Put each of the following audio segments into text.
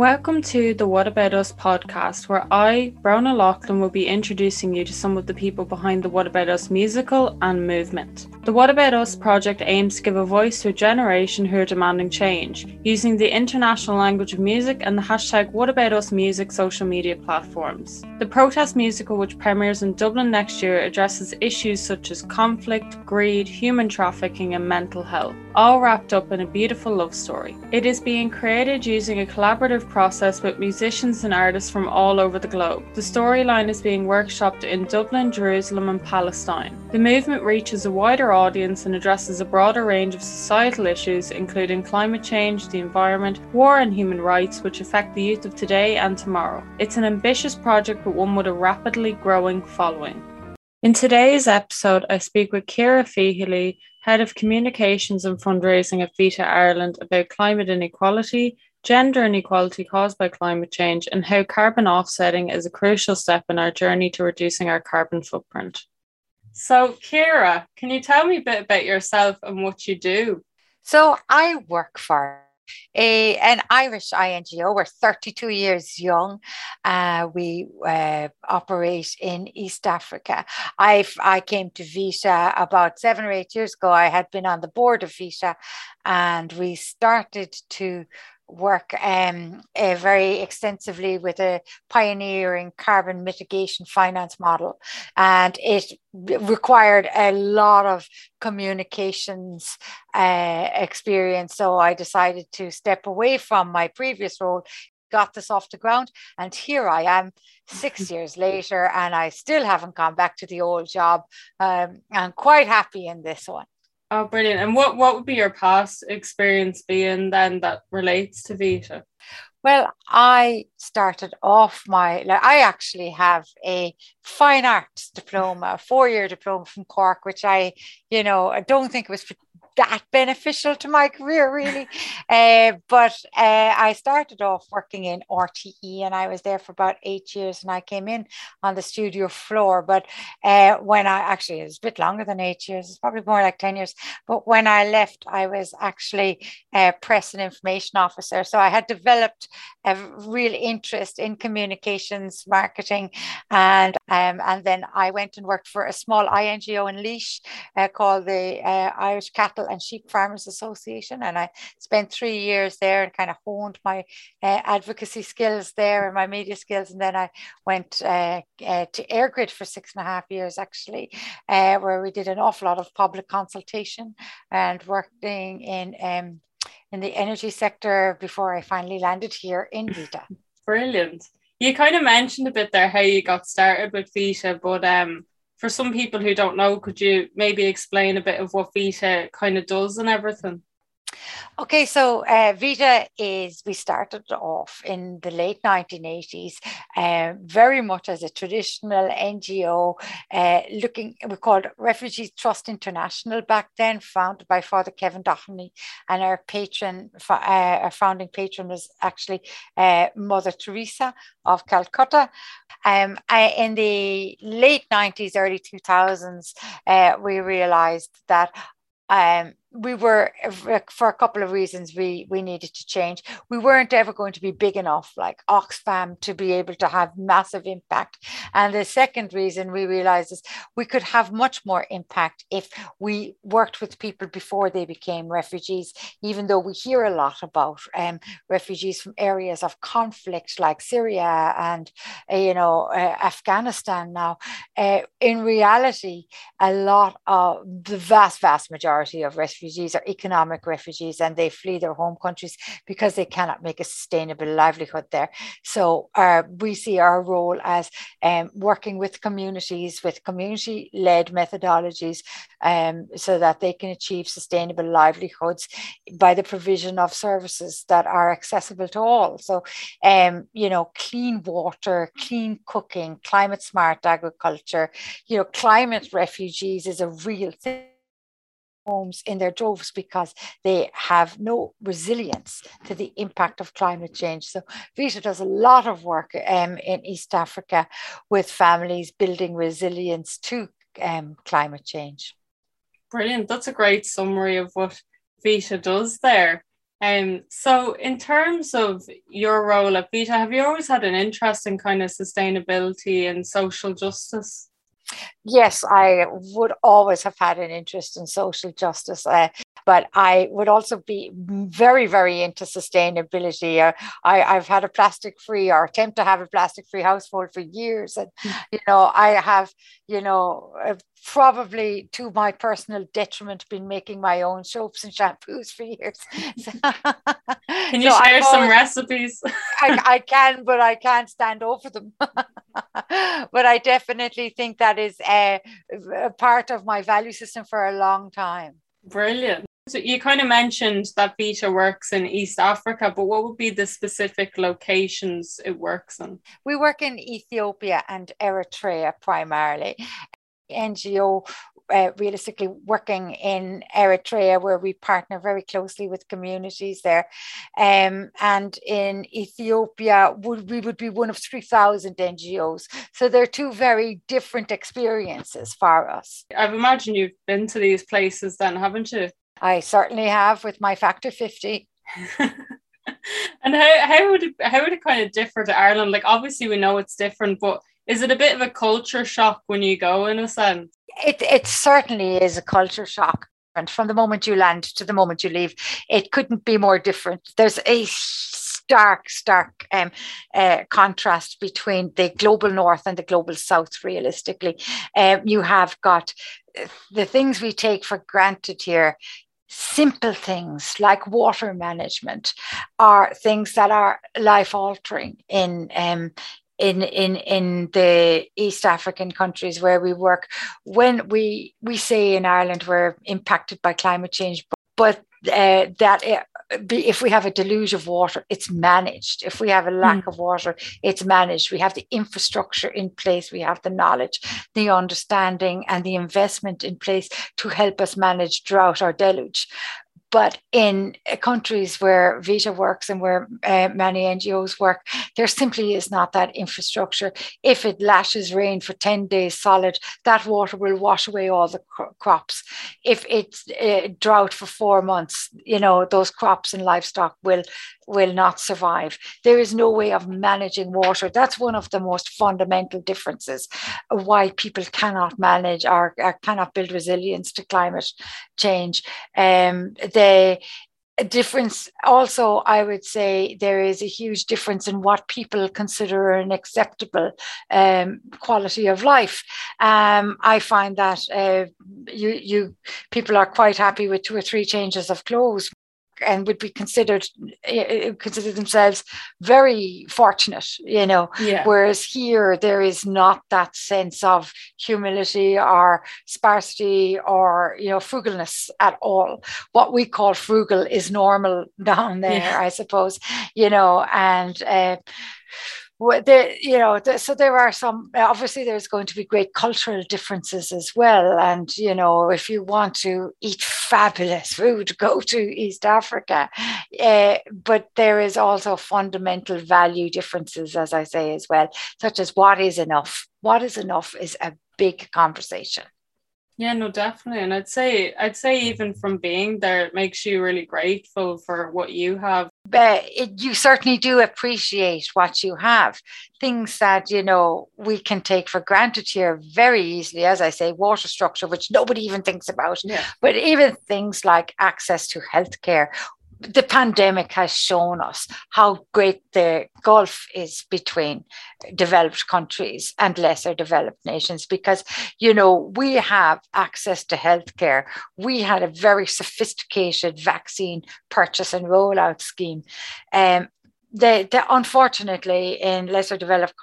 Welcome to the What About Us podcast, where I, Bronagh Laughlin, will be introducing you to some of the people behind the What About Us musical and movement. The What About Us project aims to give a voice to a generation who are demanding change, using the international language of music and the hashtag What About Us music social media platforms. The protest musical, which premieres in Dublin next year, addresses issues such as conflict, greed, human trafficking, and mental health, all wrapped up in a beautiful love story. It is being created using a collaborative process with musicians and artists from all over the globe. The storyline is being workshopped in Dublin, Jerusalem, and Palestine. The movement reaches a wider audience and addresses a broader range of societal issues, including climate change, the environment, war, and human rights, which affect the youth of today and tomorrow. It's an ambitious project, but one with a rapidly growing following. In today's episode, I speak with Ciara Feehley, Head of Communications and Fundraising at Vita Ireland, about climate inequality, gender inequality caused by climate change, and how carbon offsetting is a crucial step in our journey to reducing our carbon footprint. So, Ciara, can you tell me a bit about yourself and what you do? So, I work for a, an Irish INGO. We're 32 years young. Uh, we uh, operate in East Africa. i I came to Vita about seven or eight years ago. I had been on the board of Vita and we started to work um, uh, very extensively with a pioneering carbon mitigation finance model. And it required a lot of communications uh, experience. So I decided to step away from my previous role got this off the ground and here i am six years later and i still haven't gone back to the old job um, i'm quite happy in this one Oh, brilliant. And what, what would be your past experience being then that relates to Vita? Well, I started off my, like, I actually have a fine arts diploma, a four year diploma from Cork, which I, you know, I don't think it was that beneficial to my career, really. uh, but uh, I started off working in RTE and I was there for about eight years and I came in on the studio floor. But uh, when I actually, it was a bit longer than eight years, it's probably more like 10 years. But when I left, I was actually a press and information officer. So I had developed a real interest in communications, marketing, and um, and then I went and worked for a small INGO in Laois uh, called the uh, Irish Cattle and Sheep Farmers Association. And I spent three years there and kind of honed my uh, advocacy skills there and my media skills. And then I went uh, uh, to EirGrid for six and a half years, actually, uh, where we did an awful lot of public consultation and working in. Um, in the energy sector before I finally landed here in Vita. Brilliant. You kind of mentioned a bit there how you got started with Vita, but um, for some people who don't know, could you maybe explain a bit of what Vita kind of does and everything? Okay, so uh, Vita is, we started off in the late 1980s, uh, very much as a traditional NGO, uh, looking, we called Refugee Trust International back then, founded by Father Kevin Doheny. And our patron, uh, our founding patron was actually uh, Mother Teresa of Calcutta. Um, I, in the late 90s, early 2000s, uh, we realized that um, we were for a couple of reasons we we needed to change. We weren't ever going to be big enough like oxfam to be able to have massive impact. And the second reason we realized is we could have much more impact if we worked with people before they became refugees even though we hear a lot about um, refugees from areas of conflict like syria and uh, you know uh, afghanistan now. Uh, in reality a lot of the vast vast majority of refugees refugees are economic refugees and they flee their home countries because they cannot make a sustainable livelihood there. So uh, we see our role as um, working with communities with community led methodologies um, so that they can achieve sustainable livelihoods by the provision of services that are accessible to all. So, um, you know, clean water, clean cooking, climate smart agriculture, you know, climate refugees is a real thing homes in their droves because they have no resilience to the impact of climate change. So Vita does a lot of work um, in East Africa with families building resilience to um, climate change. Brilliant. That's a great summary of what Vita does there. Um, so in terms of your role at Vita, have you always had an interest in kind of sustainability and social justice? Yes, I would always have had an interest in social justice. Uh, but I would also be very, very into sustainability. Uh, I, I've had a plastic free or attempt to have a plastic free household for years. And, hmm. you know, I have, you know, uh, probably to my personal detriment been making my own soaps and shampoos for years. can you so share some recipes? I, I can, but I can't stand over them. but I definitely think that is a, a part of my value system for a long time. Brilliant. So you kind of mentioned that Vita works in East Africa, but what would be the specific locations it works in? We work in Ethiopia and Eritrea primarily. NGO uh, realistically working in Eritrea, where we partner very closely with communities there. Um, and in Ethiopia, would, we would be one of 3,000 NGOs. So they're two very different experiences for us. I've imagined you've been to these places then, haven't you? I certainly have with my factor 50. and how, how would it how would it kind of differ to Ireland? Like obviously we know it's different, but is it a bit of a culture shock when you go in a sense? It it certainly is a culture shock. And from the moment you land to the moment you leave, it couldn't be more different. There's a stark, stark um, uh, contrast between the global north and the global south, realistically. Um, you have got uh, the things we take for granted here simple things like water management are things that are life altering in um, in in in the East African countries where we work. When we we say in Ireland we're impacted by climate change, but uh, that uh, if we have a deluge of water, it's managed. If we have a lack mm. of water, it's managed. We have the infrastructure in place, we have the knowledge, the understanding, and the investment in place to help us manage drought or deluge. But in uh, countries where Vita works and where uh, many NGOs work, there simply is not that infrastructure. If it lashes rain for 10 days solid, that water will wash away all the cro- crops. If it's uh, drought for four months, you know, those crops and livestock will will not survive. There is no way of managing water. That's one of the most fundamental differences why people cannot manage or, or cannot build resilience to climate change. Um, the difference also i would say there is a huge difference in what people consider an acceptable um, quality of life um, i find that uh, you you people are quite happy with two or three changes of clothes and would be considered eh, eh, consider themselves very fortunate you know yeah. whereas here there is not that sense of humility or sparsity or you know frugalness at all what we call frugal is normal down there yeah. i suppose you know and uh, the, you know, the, so there are some, obviously there's going to be great cultural differences as well. And, you know, if you want to eat fabulous food, go to East Africa. Uh, but there is also fundamental value differences, as I say, as well, such as what is enough. What is enough is a big conversation. Yeah, no, definitely. And I'd say I'd say even from being there, it makes you really grateful for what you have. But it, you certainly do appreciate what you have. Things that, you know, we can take for granted here very easily, as I say, water structure, which nobody even thinks about. Yeah. But even things like access to healthcare the pandemic has shown us how great the gulf is between developed countries and lesser developed nations because you know we have access to healthcare. We had a very sophisticated vaccine purchase and rollout scheme. Um, they, they unfortunately in lesser developed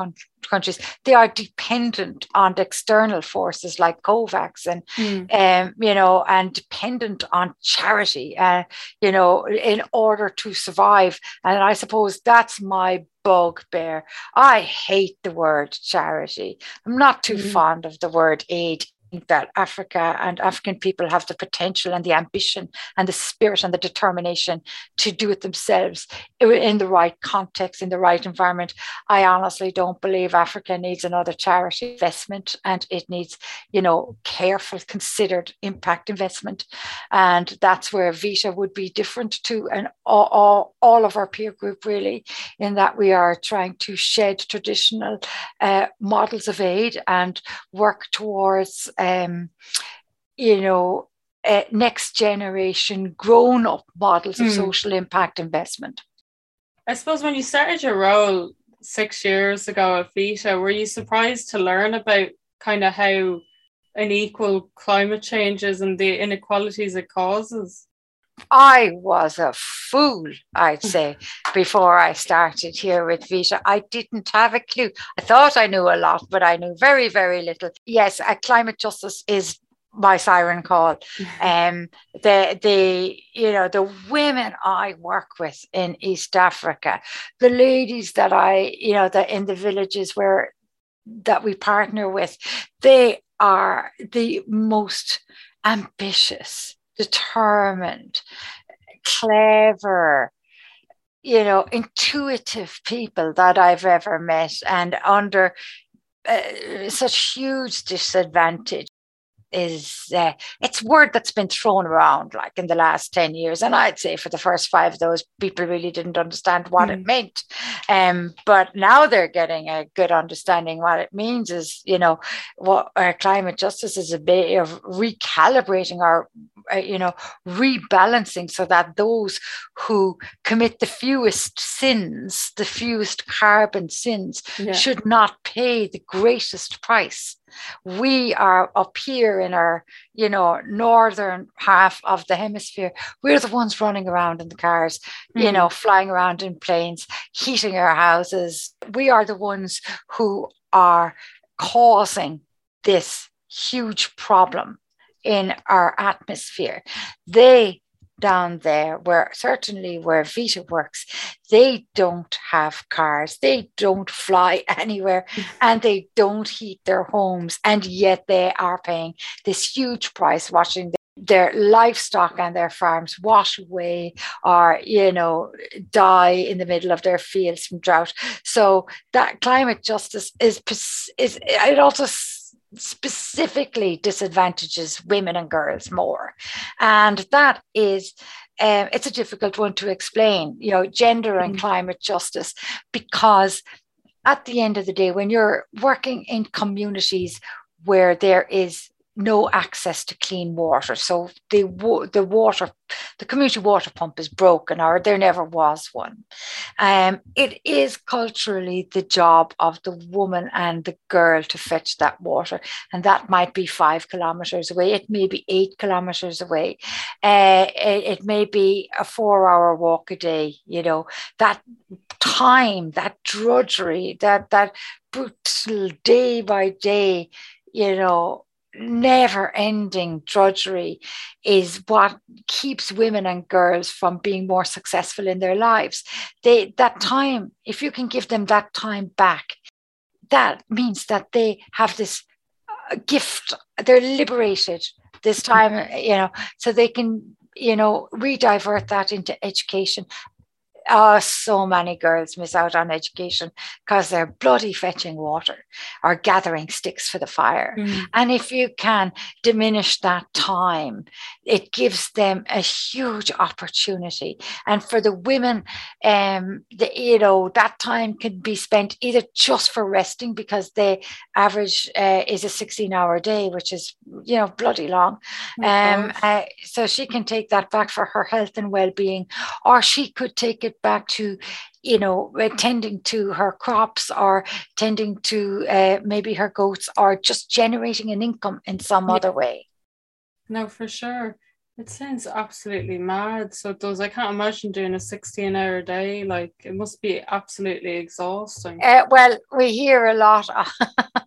countries they are dependent on external forces like covax and mm. um, you know and dependent on charity uh, you know in order to survive and i suppose that's my bugbear i hate the word charity i'm not too mm. fond of the word aid that Africa and African people have the potential and the ambition and the spirit and the determination to do it themselves in the right context, in the right environment. I honestly don't believe Africa needs another charity investment and it needs, you know, careful, considered impact investment. And that's where Vita would be different to an all, all, all of our peer group, really, in that we are trying to shed traditional uh, models of aid and work towards um, you know, uh, next generation grown up models of mm. social impact investment. I suppose when you started your role six years ago at Vita, were you surprised to learn about kind of how unequal climate change is and the inequalities it causes? I was a fool, I'd say, before I started here with Vita. I didn't have a clue. I thought I knew a lot, but I knew very, very little. Yes, uh, climate justice is my siren call. Um, the the you know the women I work with in East Africa, the ladies that I you know that in the villages where that we partner with, they are the most ambitious determined, clever, you know, intuitive people that I've ever met and under uh, such huge disadvantage is uh, it's word that's been thrown around like in the last 10 years and i'd say for the first five of those people really didn't understand what mm. it meant um, but now they're getting a good understanding what it means is you know what our climate justice is a bit of recalibrating our uh, you know rebalancing so that those who commit the fewest sins the fewest carbon sins yeah. should not pay the greatest price we are up here in our you know northern half of the hemisphere. We're the ones running around in the cars mm-hmm. you know flying around in planes heating our houses. We are the ones who are causing this huge problem in our atmosphere. They down there where certainly where Vita works, they don't have cars, they don't fly anywhere, and they don't heat their homes, and yet they are paying this huge price watching their livestock and their farms wash away or you know die in the middle of their fields from drought. So that climate justice is is it also specifically disadvantages women and girls more. And that is uh, it's a difficult one to explain, you know, gender and mm. climate justice, because at the end of the day, when you're working in communities where there is no access to clean water. So the the water, the community water pump is broken, or there never was one. Um, it is culturally the job of the woman and the girl to fetch that water, and that might be five kilometers away. It may be eight kilometers away. Uh, it, it may be a four-hour walk a day. You know that time, that drudgery, that that brutal day by day. You know never ending drudgery is what keeps women and girls from being more successful in their lives. They, that time, if you can give them that time back, that means that they have this uh, gift, they're liberated this time, you know, so they can, you know, redivert that into education oh, so many girls miss out on education because they're bloody fetching water or gathering sticks for the fire. Mm. And if you can diminish that time, it gives them a huge opportunity. And for the women, um, the, you know, that time can be spent either just for resting because the average uh, is a 16 hour day, which is, you know, bloody long. Um, uh, so she can take that back for her health and well being, or she could take it back to you know tending to her crops or tending to uh, maybe her goats or just generating an income in some yeah. other way no for sure it sounds absolutely mad. So it does. I can't imagine doing a 16 hour day. Like it must be absolutely exhausting. Uh, well, we hear a lot. Of,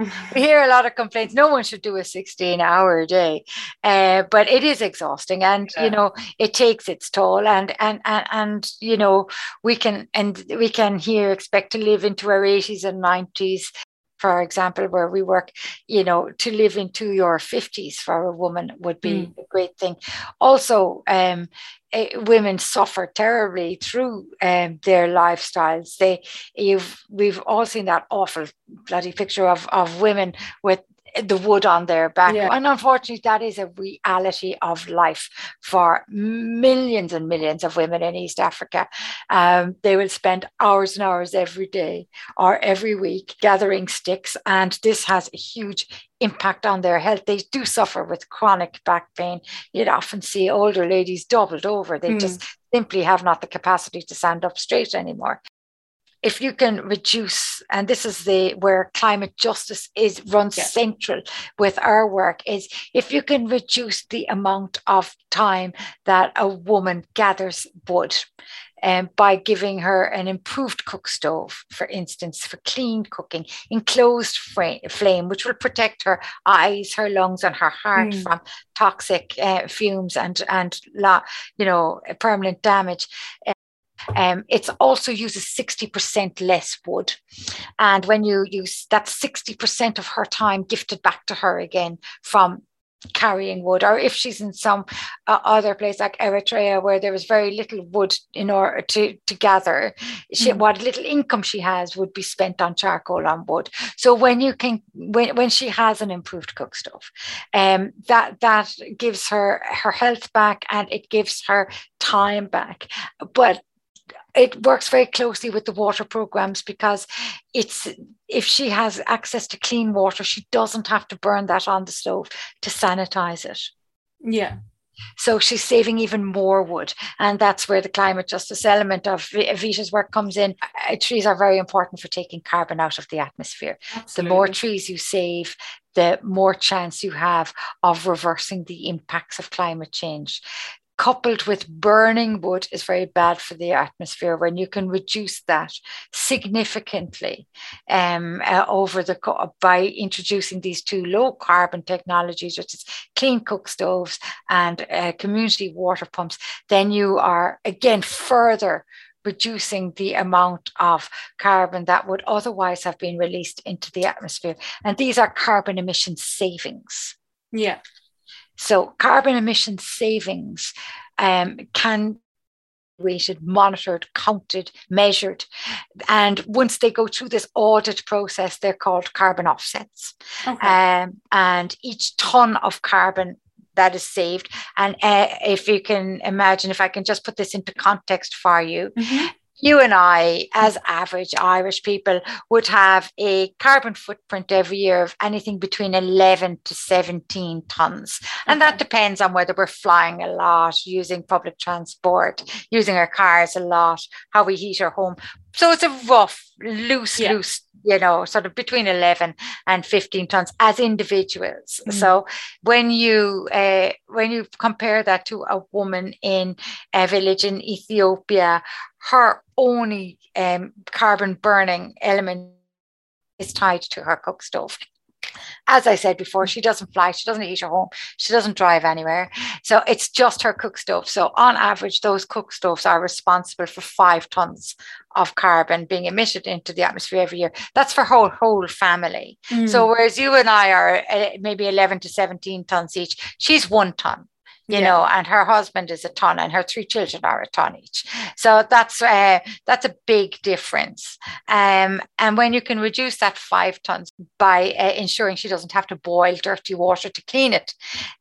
we hear a lot of complaints. No one should do a 16 hour day, uh, but it is exhausting, and yeah. you know it takes its toll. And and and and you know we can and we can here expect to live into our 80s and 90s for example, where we work, you know, to live into your 50s for a woman would be mm. a great thing. Also, um, uh, women suffer terribly through um, their lifestyles. They, you've, we've all seen that awful bloody picture of, of women with the wood on their back. Yeah. And unfortunately, that is a reality of life for millions and millions of women in East Africa. Um, they will spend hours and hours every day or every week gathering sticks, and this has a huge impact on their health. They do suffer with chronic back pain. You'd often see older ladies doubled over. They mm. just simply have not the capacity to stand up straight anymore if you can reduce and this is the where climate justice is runs yeah. central with our work is if you can reduce the amount of time that a woman gathers wood um, by giving her an improved cook stove, for instance, for clean cooking, enclosed frame, flame, which will protect her eyes, her lungs, and her heart mm. from toxic uh, fumes and and you know permanent damage. Um, it also uses 60% less wood. And when you use that 60% of her time gifted back to her again from carrying wood, or if she's in some uh, other place like Eritrea where there is very little wood in order to, to gather, she, mm. what little income she has would be spent on charcoal on wood. So when you can, when, when she has an improved cook stove, um, that that gives her her health back and it gives her time back. But it works very closely with the water programs because it's if she has access to clean water, she doesn't have to burn that on the stove to sanitize it. Yeah. So she's saving even more wood. And that's where the climate justice element of Vita's work comes in. Uh, trees are very important for taking carbon out of the atmosphere. Absolutely. The more trees you save, the more chance you have of reversing the impacts of climate change coupled with burning wood is very bad for the atmosphere when you can reduce that significantly um, uh, over the by introducing these two low carbon technologies which is clean cook stoves and uh, community water pumps then you are again further reducing the amount of carbon that would otherwise have been released into the atmosphere. And these are carbon emission savings. Yeah so carbon emission savings um, can weighted, monitored, counted, measured. And once they go through this audit process, they're called carbon offsets. Okay. Um, and each ton of carbon that is saved. And uh, if you can imagine, if I can just put this into context for you, mm-hmm you and I, as average Irish people, would have a carbon footprint every year of anything between 11 to 17 tons. And that depends on whether we're flying a lot, using public transport, using our cars a lot, how we heat our home. So it's a rough, loose, yeah. loose, you know, sort of between 11 and 15 tons as individuals. Mm-hmm. So when you uh, when you compare that to a woman in a village in Ethiopia, her only um, carbon burning element is tied to her cook stove as I said before, she doesn't fly, she doesn't heat her home, she doesn't drive anywhere. So it's just her cook stove. So on average, those cook stoves are responsible for five tons of carbon being emitted into the atmosphere every year. That's for her whole family. Mm. So whereas you and I are uh, maybe 11 to 17 tons each, she's one ton you yeah. know, and her husband is a ton, and her three children are a ton each. So that's uh, that's a big difference. Um, and when you can reduce that five tons by uh, ensuring she doesn't have to boil dirty water to clean it,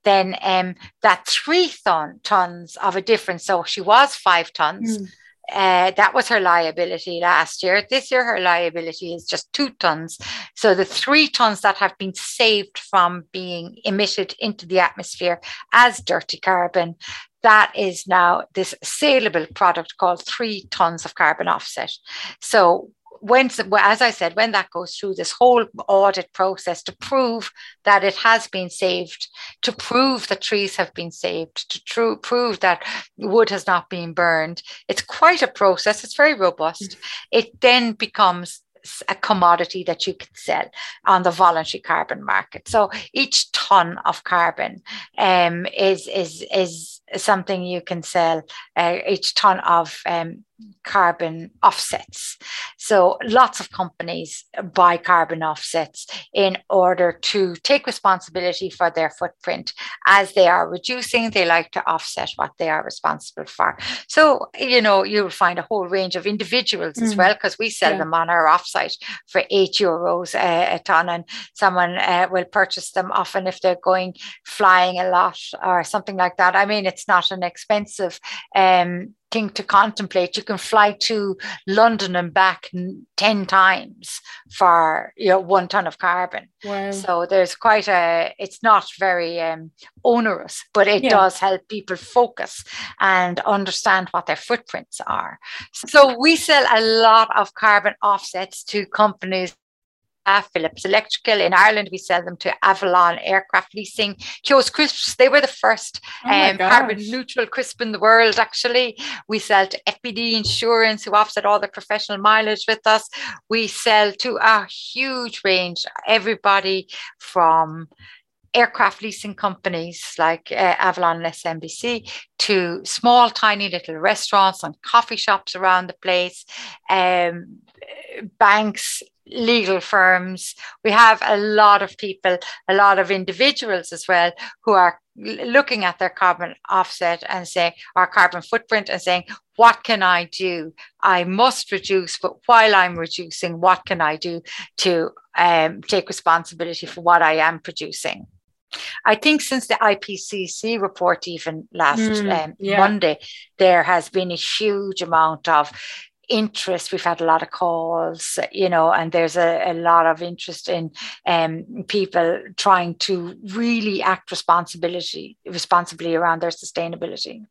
then um, that three ton, tons of a difference. So she was five tons. Mm. Uh, that was her liability last year. This year, her liability is just two tons. So the three tons that have been saved from being emitted into the atmosphere as dirty carbon, that is now this saleable product called three tons of carbon offset. So when, as I said, when that goes through this whole audit process to prove that it has been saved, to prove that trees have been saved, to prove that wood has not been burned, it's quite a process. It's very robust. It then becomes a commodity that you can sell on the voluntary carbon market. So each ton of carbon um, is is is something you can sell uh, each ton of um, carbon offsets. So lots of companies buy carbon offsets in order to take responsibility for their footprint. As they are reducing, they like to offset what they are responsible for. So, you know, you'll find a whole range of individuals mm. as well, because we sell yeah. them on our offsite for eight euros a, a ton, and someone uh, will purchase them often if they're going flying a lot or something like that. I mean, it's not an expensive um, thing to contemplate. You can fly to London and back 10 times for you know one ton of carbon. Wow. So there's quite a it's not very um, onerous, but it yeah. does help people focus and understand what their footprints are. So we sell a lot of carbon offsets to companies Phillips Electrical. In Ireland, we sell them to Avolon Aircraft Leasing. Keogh's Crisps, they were the first oh um, carbon neutral crisp in the world, actually. We sell to FBD Insurance, who offset all the professional mileage with us. We sell to a huge range, everybody from aircraft leasing companies like uh, Avolon and SMBC to small, tiny little restaurants and coffee shops around the place, um, banks, legal firms. We have a lot of people, a lot of individuals as well, who are looking at their carbon offset and saying, our carbon footprint and saying, what can I do? I must reduce, but while I'm reducing, what can I do to um, take responsibility for what I am producing? I think since the IPCC report, even last mm, um, yeah. Monday, there has been a huge amount of interest. We've had a lot of calls, you know, and there's a, a lot of interest in um, people trying to really act responsibility responsibly around their sustainability.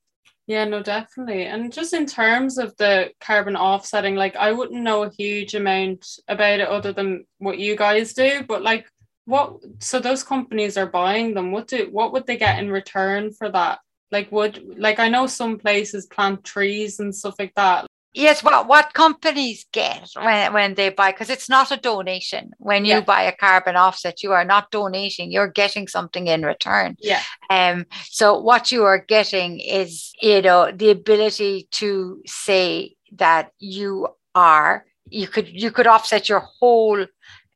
Yeah, no, definitely. And just in terms of the carbon offsetting, like I wouldn't know a huge amount about it other than what you guys do, but like what so those companies are buying them. What do what would they get in return for that? Like would like I know some places plant trees and stuff like that. Yes, what what companies get when, when they buy, because it's not a donation. When you yeah. buy a carbon offset, you are not donating, you're getting something in return. Yeah. Um, so what you are getting is, you know, the ability to say that you are, you could you could offset your whole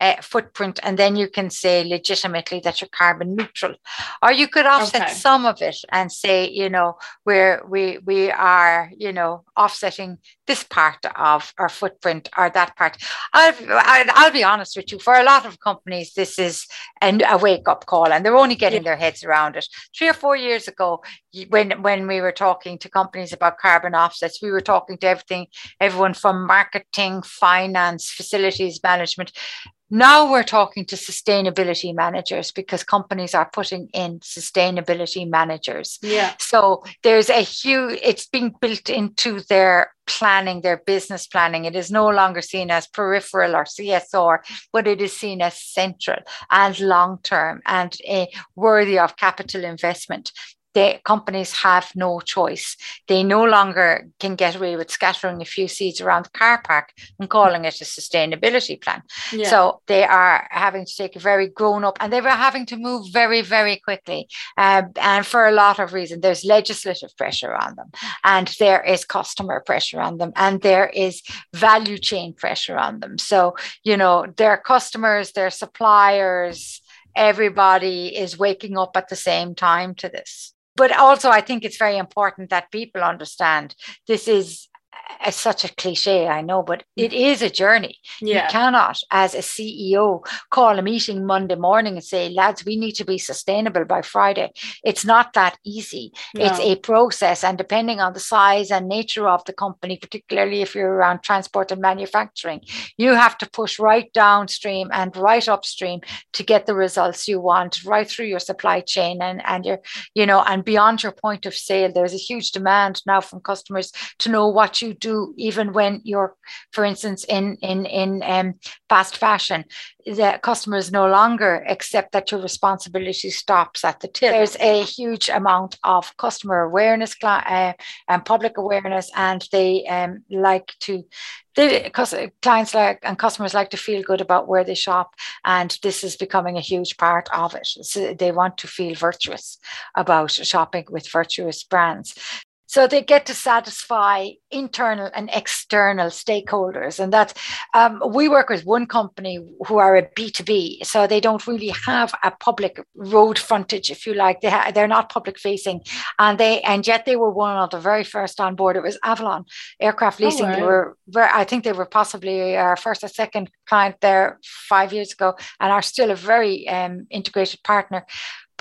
uh, footprint, and then you can say legitimately that you're carbon neutral. Or you could offset okay. some of it and say, you know, where we we are, you know, offsetting this part of our footprint or that part. I'll, I'll be honest with you, for a lot of companies, this is an, a wake up call and they're only getting yeah. their heads around it. Three or four years ago, when, when we were talking to companies about carbon offsets, we were talking to everything, everyone from marketing, finance, facilities management, now we're talking to sustainability managers because companies are putting in sustainability managers. Yeah. So there's a huge, it's being built into their planning, their business planning. It is no longer seen as peripheral or CSR, but it is seen as central and long term and uh, worthy of capital investment the companies have no choice. They no longer can get away with scattering a few seeds around the car park and calling it a sustainability plan. Yeah. So they are having to take a very grown up and they were having to move very, very quickly. Uh, and for a lot of reasons, there's legislative pressure on them, and there is customer pressure on them, and there is value chain pressure on them. So, you know, their customers, their suppliers, everybody is waking up at the same time to this but also i think it's very important that people understand this is it's such a cliche, I know, but mm. it is a journey. Yeah. You cannot, as a CEO, call a meeting Monday morning and say, lads, we need to be sustainable by Friday. It's not that easy. No. It's a process. And depending on the size and nature of the company, particularly if you're around transport and manufacturing, you have to push right downstream and right upstream to get the results you want, right through your supply chain and, and your, you know, and beyond your point of sale. There's a huge demand now from customers to know what you you do even when you're, for instance, in in in um, fast fashion, the customers no longer accept that your responsibility stops at the till. There's a huge amount of customer awareness uh, and public awareness, and they um, like to clients like and customers like to feel good about where they shop, and this is becoming a huge part of it. So they want to feel virtuous about shopping with virtuous brands. So they get to satisfy internal and external stakeholders. And that um, we work with one company who are a B2B. So they don't really have a public road frontage, if you like. They ha- they're not public facing. And they and yet they were one of the very first on board. It was Avolon Aircraft oh, Leasing. Oh, right. They were very, I think they were possibly our first or second client there five years ago and are still a very um, integrated partner.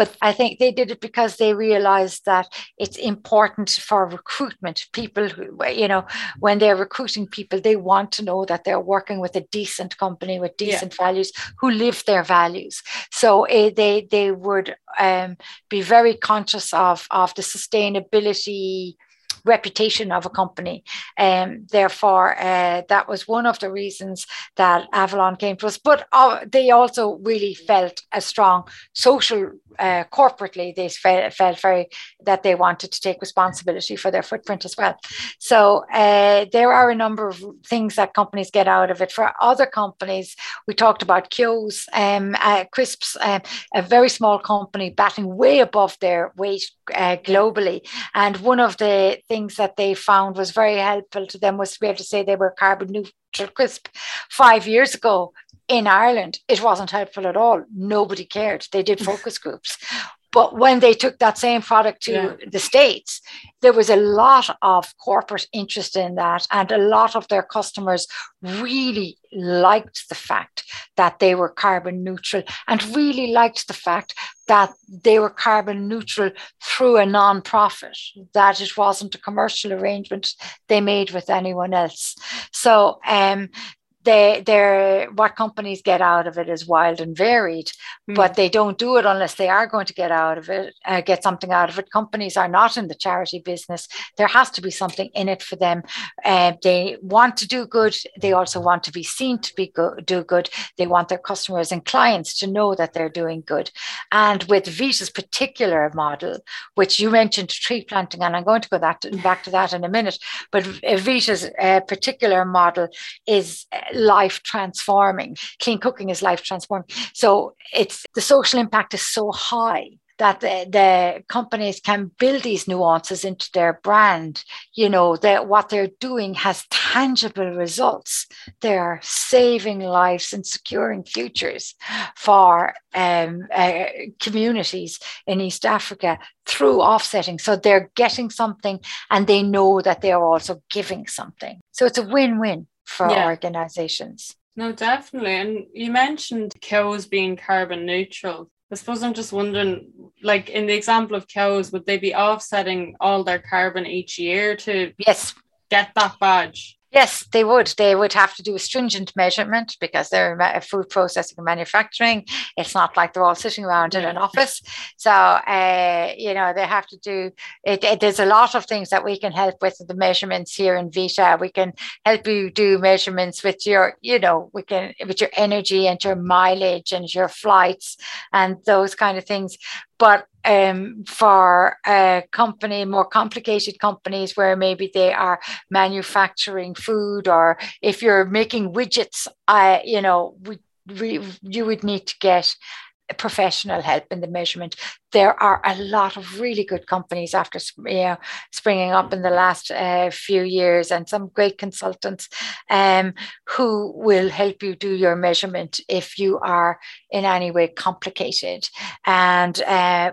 But I think they did it because they realized that it's important for recruitment. People, who, you know, when they're recruiting people, they want to know that they're working with a decent company with decent yeah. values who live their values. So uh, they they would um, be very conscious of of the sustainability reputation of a company. Um, therefore, uh, that was one of the reasons that Avolon came to us. But uh, they also really felt a strong social, uh, corporately, they felt, felt very that they wanted to take responsibility for their footprint as well. So uh, there are a number of things that companies get out of it. For other companies, we talked about Keogh's, um, uh, Crisps, um, a very small company batting way above their weight uh, globally. And one of the things that they found was very helpful to them was to be able to say they were carbon neutral crisp. Five years ago in Ireland, it wasn't helpful at all. Nobody cared. They did focus groups. But when they took that same product to yeah. the States, there was a lot of corporate interest in that. And a lot of their customers really liked the fact that they were carbon neutral and really liked the fact that they were carbon neutral through a non-profit, that it wasn't a commercial arrangement they made with anyone else. So um, they they're what companies get out of it is wild and varied mm. but they don't do it unless they are going to get out of it uh, get something out of it. Companies are not in the charity business. There has to be something in it for them. Uh, they want to do good. They also want to be seen to be good do good. They want their customers and clients to know that they're doing good. And with vita's particular model which you mentioned tree planting and i'm going to go that back to that in a minute but vita's uh, particular model is uh, life transforming. Clean cooking is life transforming. So it's the social impact is so high that the, the, companies can build these nuances into their brand. You know that what they're doing has tangible results. They're saving lives and securing futures for um, uh, communities in east africa through offsetting. So they're getting something and they know that they're also giving something. So it's a win-win for yeah. organizations. No, definitely. And you mentioned Keogh's being carbon neutral. I suppose I'm just wondering, like in the example of Keogh's, would they be offsetting all their carbon each year to yes get that badge? Yes, they would. They would have to do a stringent measurement because they're food processing and manufacturing. It's not like they're all sitting around in an office. So, uh, you know, they have to do it, it, There's a lot of things that we can help with the measurements here in Vita. We can help you do measurements with your, you know, we can with your energy and your mileage and your flights and those kind of things. But um, for a company, more complicated companies where maybe they are manufacturing food, or if you're making widgets, I, you know, we, we, you would need to get professional help in the measurement. There are a lot of really good companies after you know, springing up in the last uh, few years, and some great consultants um, who will help you do your measurement if you are in any way complicated. And uh,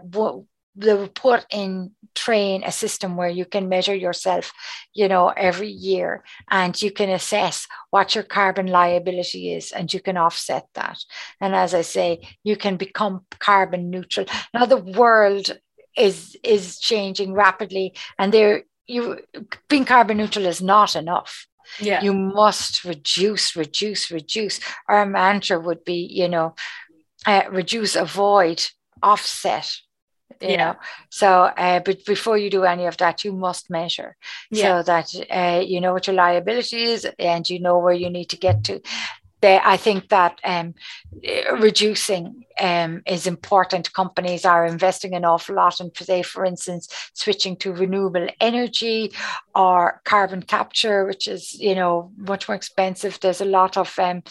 they will put in train a system where you can measure yourself you know every year and you can assess what your carbon liability is and you can offset that. And as i say you can become carbon neutral. Now the world is is changing rapidly and there you being carbon neutral is not enough. Yeah. you must reduce reduce reduce. Our mantra would be you know uh, reduce avoid offset you yeah. know so uh, but before you do any of that you must measure yeah. so that uh, you know what your liability is and you know where you need to get to they, I think that um, reducing um, is important. Companies are investing an awful lot in, say, for instance, switching to renewable energy or carbon capture, which is, you know, much more expensive. There's a lot of um,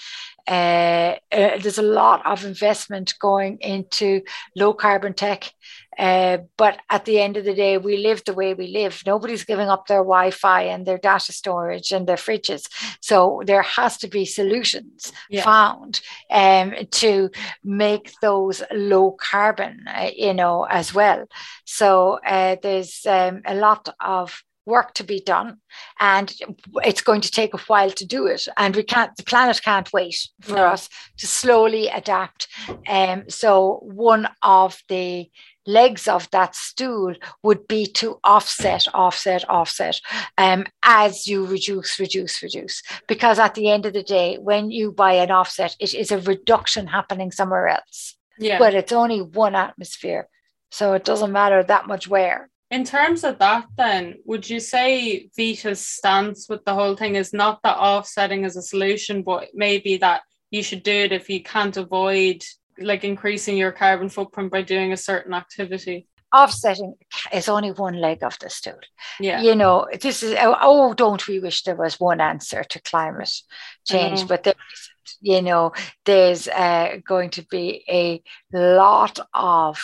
uh, uh, there's a lot of investment going into low carbon tech. Uh, but at the end of the day, we live the way we live. Nobody's giving up their Wi Fi and their data storage and their fridges. So there has to be solutions yeah. found um, to make those low carbon, uh, you know, as well. So uh, there's um, a lot of work to be done and it's going to take a while to do it. And we can't the planet can't wait for no. us to slowly adapt. Um, so one of the legs of that stool would be to offset offset offset um, as you reduce reduce reduce. Because at the end of the day when you buy an offset it is a reduction happening somewhere else. Yeah. but it's only one atmosphere so it doesn't matter that much where in terms of that, then, would you say Vita's stance with the whole thing is not that offsetting is a solution, but maybe that you should do it if you can't avoid like increasing your carbon footprint by doing a certain activity? Offsetting is only one leg of the stool. Yeah. You know, this is, oh, oh don't we wish there was one answer to climate change, but there isn't. You know, there's uh, going to be a lot of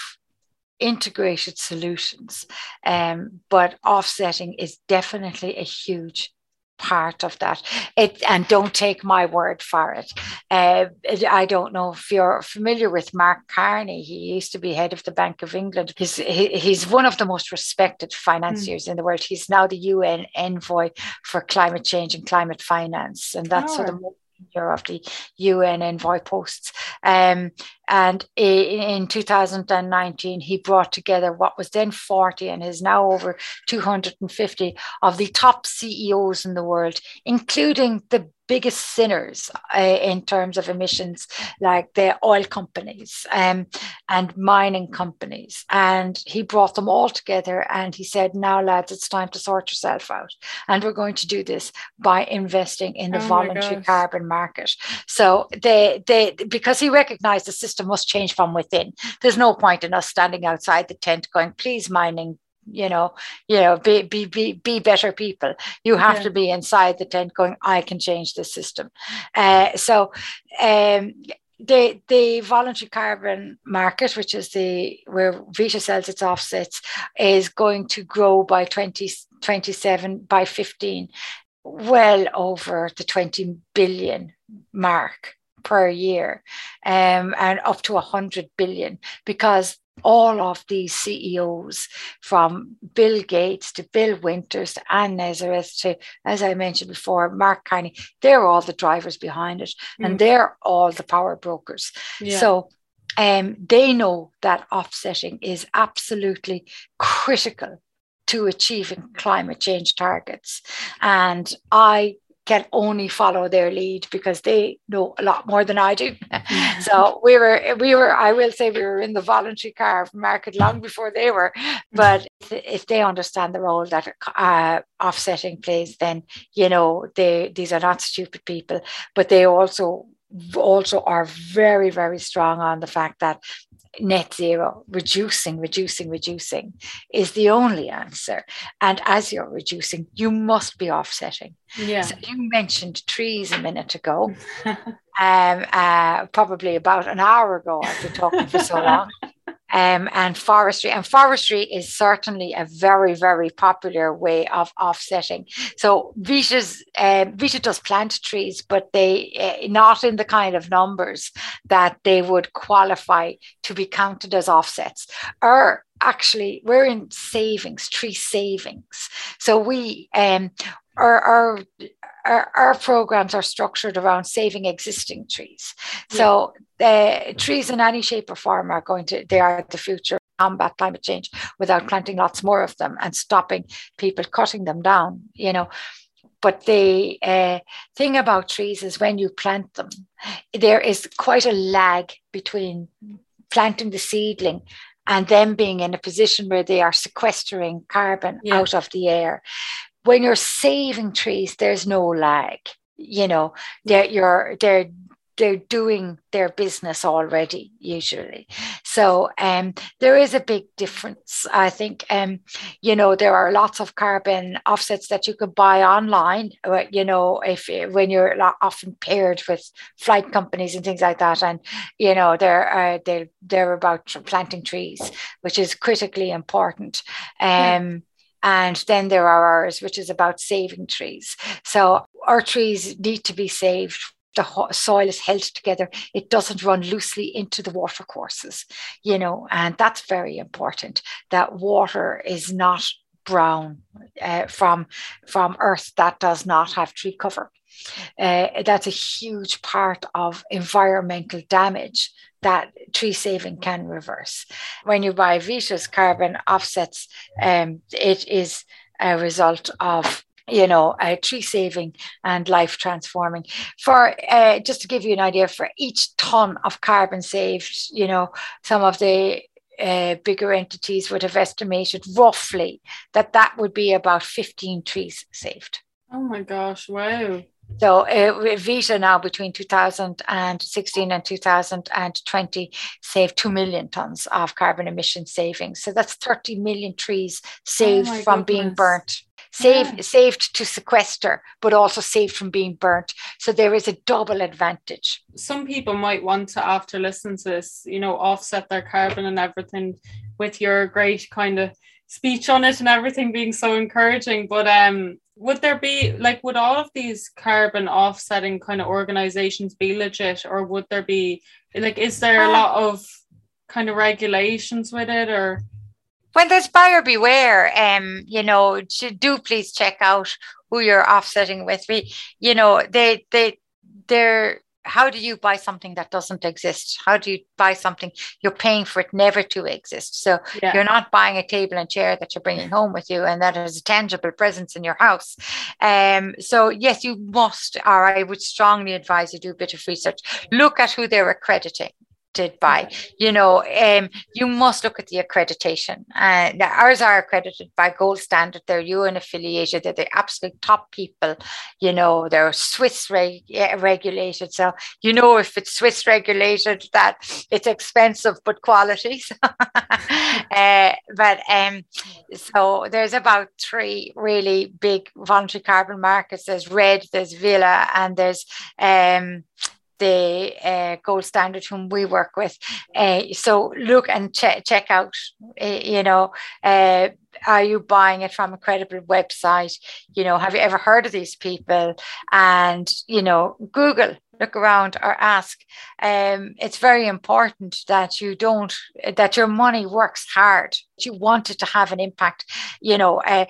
integrated solutions. Um, but offsetting is definitely a huge part of that it and don't take my word for it uh, i don't know if you're familiar with mark carney he used to be head of the bank of england he's, he, he's one of the most respected financiers mm. in the world he's now the un envoy for climate change and climate finance and that's oh. sort of of the UN envoy posts. Um, and in 2019, he brought together what was then 40 and is now over 250 of the top CEOs in the world, including the biggest sinners uh, in terms of emissions, like the oil companies um, and mining companies. And he brought them all together and he said, Now, lads, it's time to sort yourself out. And we're going to do this by investing in the oh voluntary carbon market. So they, they, because he recognized the system must change from within. There's no point in us standing outside the tent going, please, mining you know you know be be be, be better people you have yeah. to be inside the tent going i can change the system uh, so um the the voluntary carbon market, which is the where Vita sells its offsets, is going to grow by 2027 by 15, well over the 20 billion mark per year, um, and up to 100 billion because all of these CEOs, from Bill Gates to Bill Winters to Ann Nazareth to, as I mentioned before, Mark Carney, they're all the drivers behind it mm. and they're all the power brokers. Yeah. So um, they know that offsetting is absolutely critical to achieving climate change targets. And I can only follow their lead because they know a lot more than I do. so we were, we were, I will say, we were in the voluntary car market long before they were. But if they understand the role that uh, offsetting plays, then you know they these are not stupid people, but they also also are very very strong on the fact that net zero, reducing, reducing, reducing is the only answer. And as you're reducing, you must be offsetting. Yeah. So you mentioned trees a minute ago, um, uh, probably about an hour ago. I've been talking for so long um, and forestry. And forestry is certainly a very, very popular way of offsetting. So Vita's, um, Vita does plant trees, but they uh, not in the kind of numbers that they would qualify to be counted as offsets. Or actually, we're in savings, tree savings. So we um, our, our our, our, programs are structured around saving existing trees. Yeah. So the trees in any shape or form are going to, they are the future combat climate change without planting lots more of them and stopping people cutting them down, you know. But the uh, thing about trees is when you plant them, there is quite a lag between planting the seedling and them being in a position where they are sequestering carbon yeah. out of the air. When you're saving trees, there's no lag. You know, they're you're they're they're doing their business already usually. So um, there is a big difference i think. Um, you know there are lots of carbon offsets that you can buy online you know if when you're often paired with flight companies and things like that and you know they're uh, they're, they're about planting trees which is critically important. Um, And then there are ours, which is about saving trees. So our trees need to be saved. The soil is held together. It doesn't run loosely into the water courses you know and that's very important that water is not brown uh, from from earth that does not have tree cover. Uh, that's a huge part of environmental damage that tree saving can reverse when you buy vita's carbon offsets um, it is a result of you know, uh, tree saving and life transforming. For uh, just to give you an idea, for each ton of carbon saved, you know, some of the uh, bigger entities would have estimated roughly that that would be about 15 trees saved. Oh my gosh, wow. So uh, Vita now between 2016 and 2020 saved 2 million tons of carbon emission savings. So that's 30 million trees saved oh from goodness. being burnt saved, yeah. saved to sequester, but also saved from being burnt. So there is a double advantage. Some people might want to, after listening to this, you know, offset their carbon and everything with your great kind of speech on it and everything being so encouraging. But um, would there be like would all of these carbon offsetting kind of organizations be legit, or would there be like is there a lot of kind of regulations with it or? when there's buyer beware, um, you know, do please check out who you're offsetting with. We, you know, they they they're how do you buy something that doesn't exist? How do you buy something you're paying for it never to exist? So yeah. you're not buying a table and chair that you're bringing home with you and that has a tangible presence in your house. Um, so yes, you must, or I would strongly advise you do a bit of research. Look at who they're accrediting by. You know, um, you must look at the accreditation. Uh, ours are accredited by Gold Standard. They're UN affiliated. They're the absolute top people. You know, they're Swiss reg- regulated. So you know if it's Swiss regulated that it's expensive but quality. uh, but um, so there's about three really big voluntary carbon markets. There's Red, there's Verra, and there's um, the uh, gold standard whom we work with. Uh, so look and check check out, uh, you know, uh, are you buying it from a credible website? You know, have you ever heard of these people? And, you know, Google, look around or ask. Um, it's very important that you don't, that your money works hard. You want it to have an impact. You know, uh,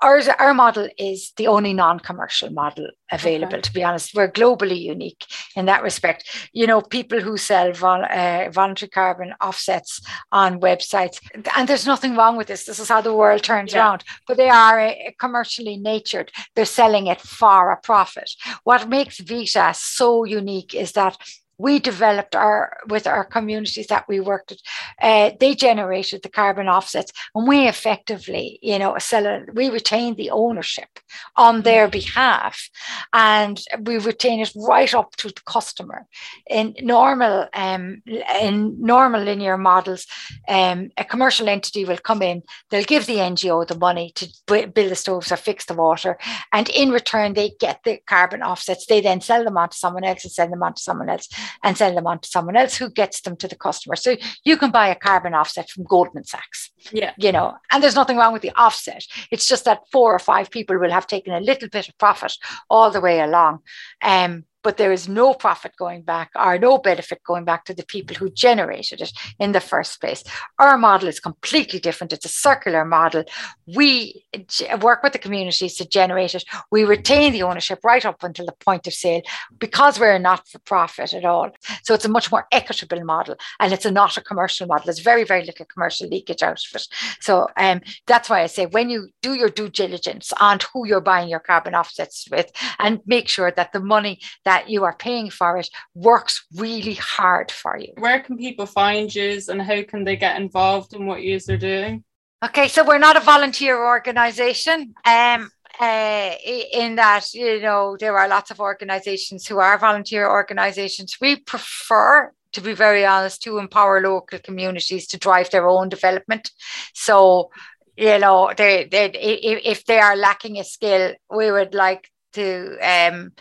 ours, our model is the only non commercial model available, okay. to be honest. We're globally unique in that respect. You know, people who sell vol- uh, voluntary carbon offsets on websites, and there's nothing wrong with this. This is how the world turns yeah. around, but they are uh, commercially natured. They're selling it for a profit. What makes Vita so unique is that we developed our with our communities that we worked with uh, they generated the carbon offsets and we effectively you know sell it, we retain the ownership on their behalf and we retain it right up to the customer. In normal um, in normal linear models um, a commercial entity will come in they'll give the ngo the money to build the stoves or fix the water and in return they get the carbon offsets. They then sell them on to someone else and sell them on to someone else and sell them on to someone else who gets them to the customer. So you can buy a carbon offset from Goldman Sachs. Yeah. You know, and there's nothing wrong with the offset. It's just that four or five people will have taken a little bit of profit all the way along. Um, but there is no profit going back or no benefit going back to the people who generated it in the first place. Our model is completely different. It's a circular model. We work with the communities to generate it. We retain the ownership right up until the point of sale because we're not for profit at all. So it's a much more equitable model and it's a, not a commercial model. There's very, very little commercial leakage out of it. So um, that's why I say when you do your due diligence on who you're buying your carbon offsets with and make sure that the money that that you are paying for it works really hard for you. Where can people find you and how can they get involved in what you are doing? Okay, so we're not a volunteer organization. Um, uh, in that you know there are lots of organizations who are volunteer organizations we prefer to be very honest to empower local communities to drive their own development so you know they, they if they are lacking a skill we would like to um,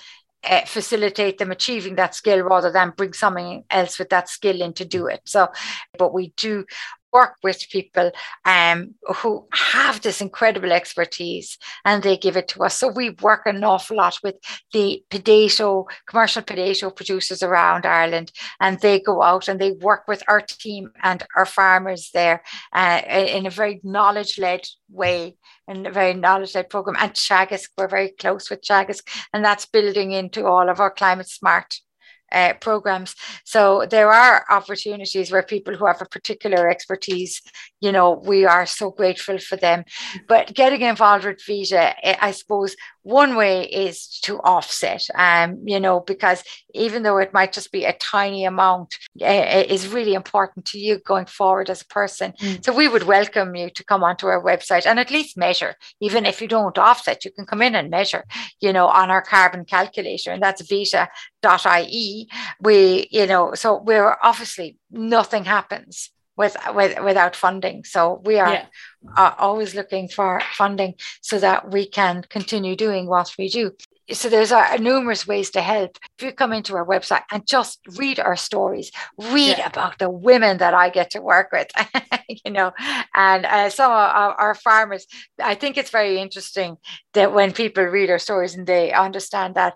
uh, facilitate them achieving that skill rather than bring something else with that skill in to do it. So, but we do work with people um, who have this incredible expertise and they give it to us. So we work an awful lot with the potato, commercial potato producers around Ireland, and they go out and they work with our team and our farmers there uh, in a very knowledge led way and a very knowledge led program. And Teagasc, we're very close with Teagasc, and that's building into all of our climate smart uh, programs. So there are opportunities where people who have a particular expertise, you know, we are so grateful for them. But getting involved with Vita, I suppose one way is to offset, um, you know, because even though it might just be a tiny amount, uh, is really important to you going forward as a person. Mm. So we would welcome you to come onto our website and at least measure, even if you don't offset, you can come in and measure, you know, on our carbon calculator, and that's vita.ie. We, you know, so we're obviously nothing happens with, with without funding. So we are yeah. uh, always looking for funding so that we can continue doing what we do. So there's uh, numerous ways to help. If you come into our website and just read our stories, read yeah. about the women that I get to work with, you know, and uh, some of our, our farmers. I think it's very interesting that when people read our stories and they understand that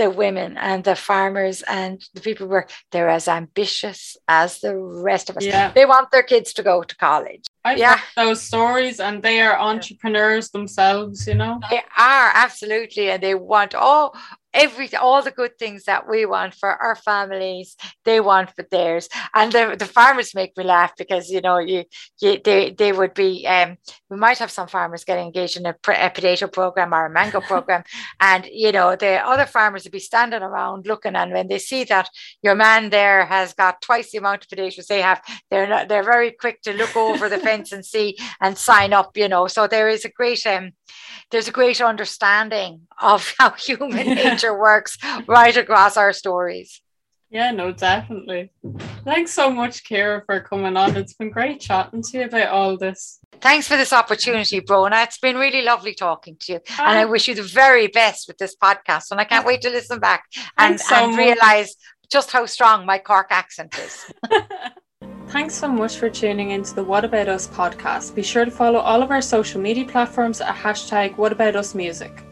the women and the farmers and the people were they're as ambitious as the rest of us. Yeah. They want their kids to go to college. I yeah. those stories and they are entrepreneurs themselves, you know. They are absolutely and they want all every all the good things that we want for our families they want for theirs. And the, the farmers make me laugh because you know you, you they, they would be um we might have some farmers getting engaged in a, a potato program or a mango program. And you know the other farmers would be standing around looking and when they see that your man there has got twice the amount of potatoes they have they're not, they're very quick to look over the fence and see and sign up you know. So there is a great um there's a great understanding of how human nature works right across our stories. Yeah, no, definitely. Thanks so much, Ciara, for coming on. It's been great chatting to you about all this. Thanks for this opportunity, Bronagh. It's been really lovely talking to you. Hi. And I ah. wish you the very best with this podcast. And I can't wait to listen back and, so and realize just how strong my Cork accent is. Thanks so much for tuning into the What About Us podcast. Be sure to follow all of our social media platforms at hashtag What About Us Music.